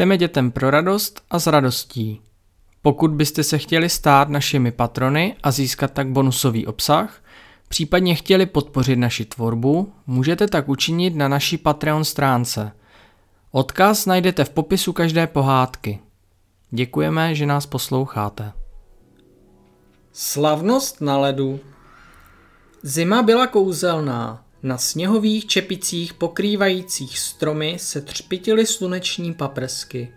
Čteme dětem pro radost a s radostí. Pokud byste se chtěli stát našimi patrony a získat tak bonusový obsah, případně chtěli podpořit naši tvorbu, můžete tak učinit na naší Patreon stránce. Odkaz najdete v popisu každé pohádky. Děkujeme, že nás posloucháte. Slavnost na ledu Zima byla kouzelná. Na sněhových čepicích pokrývajících stromy se třpitily sluneční paprsky.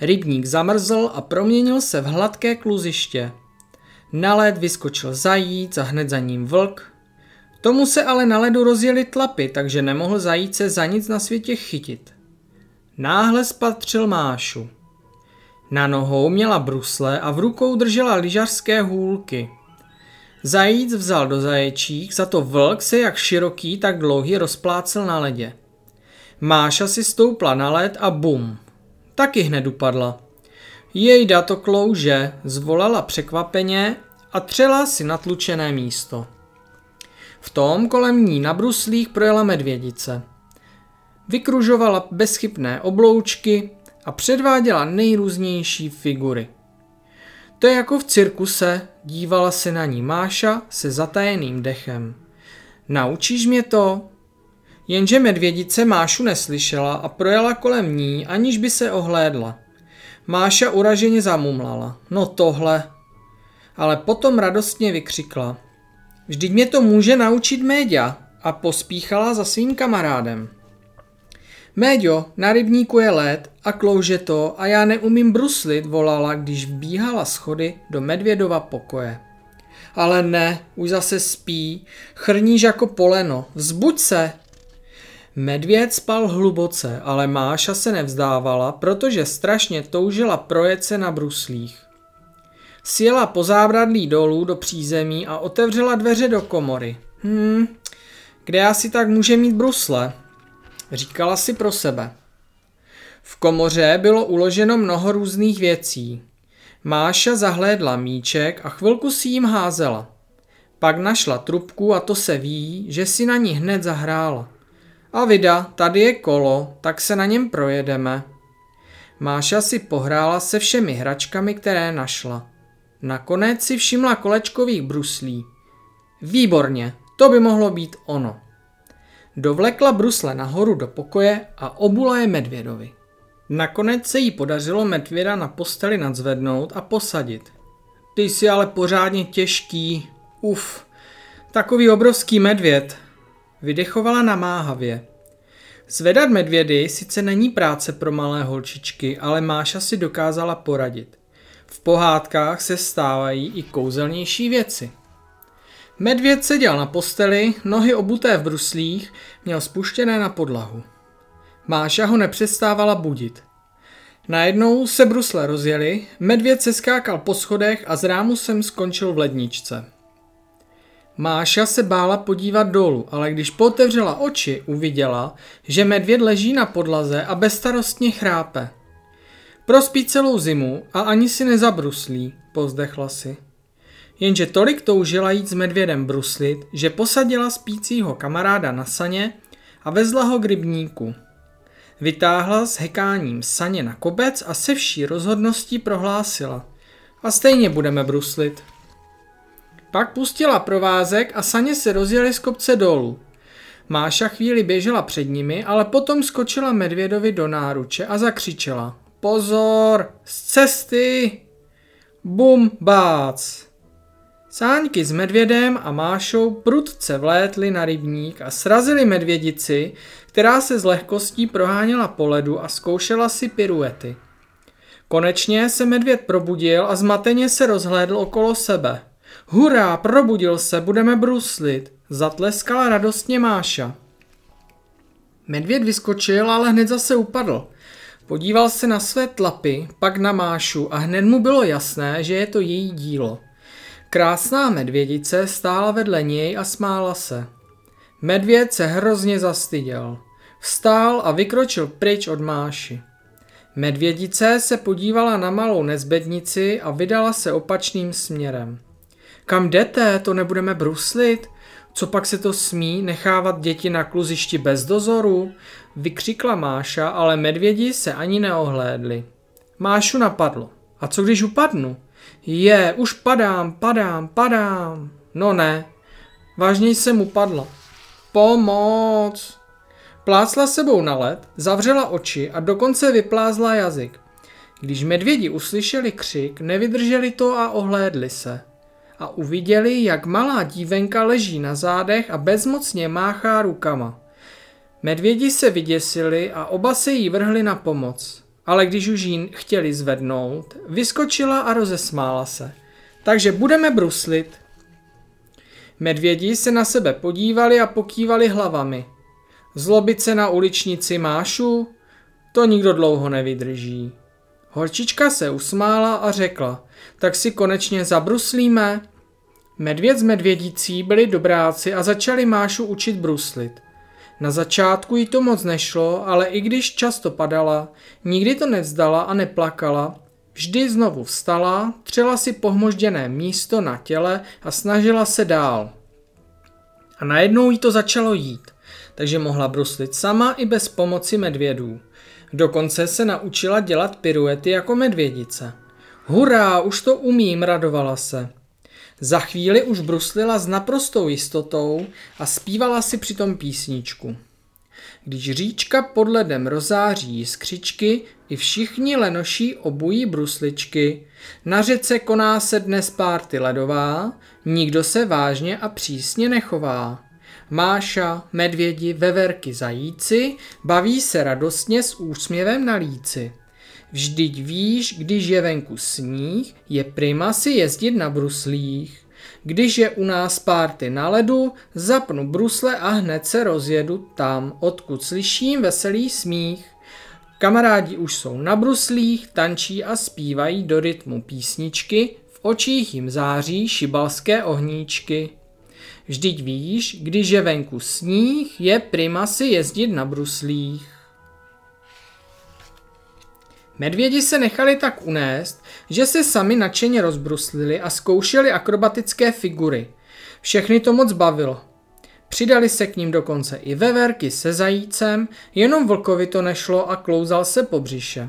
Rybník zamrzl a proměnil se v hladké kluziště. Na led vyskočil zajíc a hned za ním vlk. Tomu se ale na ledu rozjeli tlapy, takže nemohl zajíce za nic na světě chytit. Náhle spatřil Mášu. Na nohou měla brusle a v rukou držela lyžařské hůlky. Zajíc vzal do zaječích, za to vlk se jak široký, tak dlouhý rozplácel na ledě. Máša si stoupla na led a bum. Taky hned upadla. Jejda to klouže, zvolala překvapeně a třela si natlučené místo. V tom kolem ní na bruslích projela medvědice. Vykružovala bezchybné obloučky a předváděla nejrůznější figury. To je jako v cirkuse, dívala se na ní Máša se zatajeným dechem. Naučíš mě to? Jenže medvědice Mášu neslyšela a projela kolem ní, aniž by se ohlédla. Máša uraženě zamumlala. No tohle. Ale potom radostně vykřikla. Vždyť mě to může naučit Méďa a pospíchala za svým kamarádem. Méďo, na rybníku je led a klouže to a já neumím bruslit, volala, když vbíhala schody do medvědova pokoje. Ale ne, už zase spí, chrníš jako poleno, vzbuď se. Medvěd spal hluboce, ale Máša se nevzdávala, protože strašně toužila projet se na bruslích. Sjela po zábradlí dolů do přízemí a otevřela dveře do komory. Hm, kde asi tak může mít brusle? Říkala si pro sebe. V komoře bylo uloženo mnoho různých věcí. Máša zahlédla míček a chvilku si jim házela. Pak našla trubku a to se ví, že si na ní hned zahrála. A vida, tady je kolo, tak se na něm projedeme. Máša si pohrála se všemi hračkami, které našla. Nakonec si všimla kolečkových bruslí. Výborně, to by mohlo být ono. Dovlekla brusle nahoru do pokoje a obula je medvědovi. Nakonec se jí podařilo medvěda na posteli nadzvednout a posadit. Ty jsi ale pořádně těžký. Uf, takový obrovský medvěd. Vydechovala namáhavě. Zvedat medvědy sice není práce pro malé holčičky, ale Máša si dokázala poradit. V pohádkách se stávají i kouzelnější věci. Medvěd seděl na posteli, nohy obuté v bruslích, měl spuštěné na podlahu. Máša ho nepřestávala budit. Najednou se brusle rozjeli, medvěd se skákal po schodech a z rámu jsem skončil v ledničce. Máša se bála podívat dolů, ale když potevřela oči, uviděla, že medvěd leží na podlaze a bezstarostně chrápe. Prospí celou zimu a ani si nezabruslí, povzdechla si jenže tolik toužila jít s medvědem bruslit, že posadila spícího kamaráda na saně a vezla ho k rybníku. Vytáhla s hekáním saně na kobec a se vší rozhodností prohlásila. A stejně budeme bruslit. Pak pustila provázek a saně se rozjeli z kopce dolů. Máša chvíli běžela před nimi, ale potom skočila medvědovi do náruče a zakřičela. Pozor, z cesty! Bum, bác! Sáňky s medvědem a Mášou prudce vlétly na rybník a srazili medvědici, která se z lehkostí proháněla po ledu a zkoušela si piruety. Konečně se medvěd probudil a zmateně se rozhlédl okolo sebe. Hurá, probudil se, budeme bruslit, zatleskala radostně Máša. Medvěd vyskočil, ale hned zase upadl. Podíval se na své tlapy, pak na Mášu a hned mu bylo jasné, že je to její dílo. Krásná medvědice stála vedle něj a smála se. Medvěd se hrozně zastyděl. Vstál a vykročil pryč od Máši. Medvědice se podívala na malou nezbednici a vydala se opačným směrem. Kam jdete, to nebudeme bruslit? Co pak se to smí nechávat děti na kluzišti bez dozoru? Vykřikla Máša, ale medvědi se ani neohlédli. Mášu napadlo. A co když upadnu? Je, už padám, padám, padám. No ne, vážně jsem upadla. Pomoc! Plácla sebou na led, zavřela oči a dokonce vyplázla jazyk. Když medvědi uslyšeli křik, nevydrželi to a ohlédli se. A uviděli, jak malá dívenka leží na zádech a bezmocně máchá rukama. Medvědi se vyděsili a oba se jí vrhli na pomoc. Ale když už jí chtěli zvednout, vyskočila a rozesmála se. Takže budeme bruslit. Medvědi se na sebe podívali a pokývali hlavami. Zlobit se na uličnici Mášu? To nikdo dlouho nevydrží. Horčička se usmála a řekla, tak si konečně zabruslíme. Medvěd s medvědící byli dobráci a začali Mášu učit bruslit. Na začátku jí to moc nešlo, ale i když často padala, nikdy to nevzdala a neplakala, vždy znovu vstala, třela si pohmožděné místo na těle a snažila se dál. A najednou jí to začalo jít, takže mohla bruslit sama i bez pomoci medvědů. Dokonce se naučila dělat piruety jako medvědice. Hurá, už to umím, radovala se. Za chvíli už bruslila s naprostou jistotou a zpívala si přitom písničku. Když říčka pod ledem rozáří jiskřičky, i všichni lenoší obují brusličky. Na řece koná se dnes párty ledová, nikdo se vážně a přísně nechová. Máša, medvědi, veverky, zajíci baví se radostně s úsměvem na líci. Vždyť víš, když je venku sníh, je prima si jezdit na bruslích. Když je u nás párty na ledu, zapnu brusle a hned se rozjedu tam, odkud slyším veselý smích. Kamarádi už jsou na bruslích, tančí a zpívají do rytmu písničky, v očích jim září šibalské ohníčky. Vždyť víš, když je venku sníh, je prima si jezdit na bruslích. Medvědi se nechali tak unést, že se sami nadšeně rozbruslili a zkoušeli akrobatické figury. Všechny to moc bavilo. Přidali se k ním dokonce i veverky se zajícem, jenom vlkovi to nešlo a klouzal se po břiše.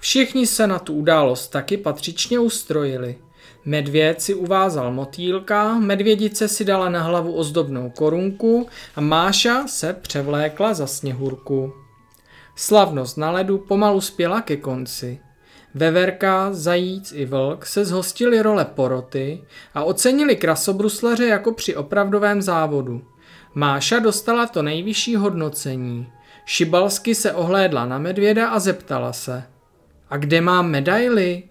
Všichni se na tu událost taky patřičně ustrojili. Medvěd si uvázal motýlka, medvědice si dala na hlavu ozdobnou korunku a Máša se převlékla za sněhurku. Slavnost na ledu pomalu spěla ke konci. Veverka, zajíc i vlk se zhostili role poroty a ocenili krasobruslaře jako při opravdovém závodu. Máša dostala to nejvyšší hodnocení. Šibalsky se ohlédla na medvěda a zeptala se. A kde mám medaily?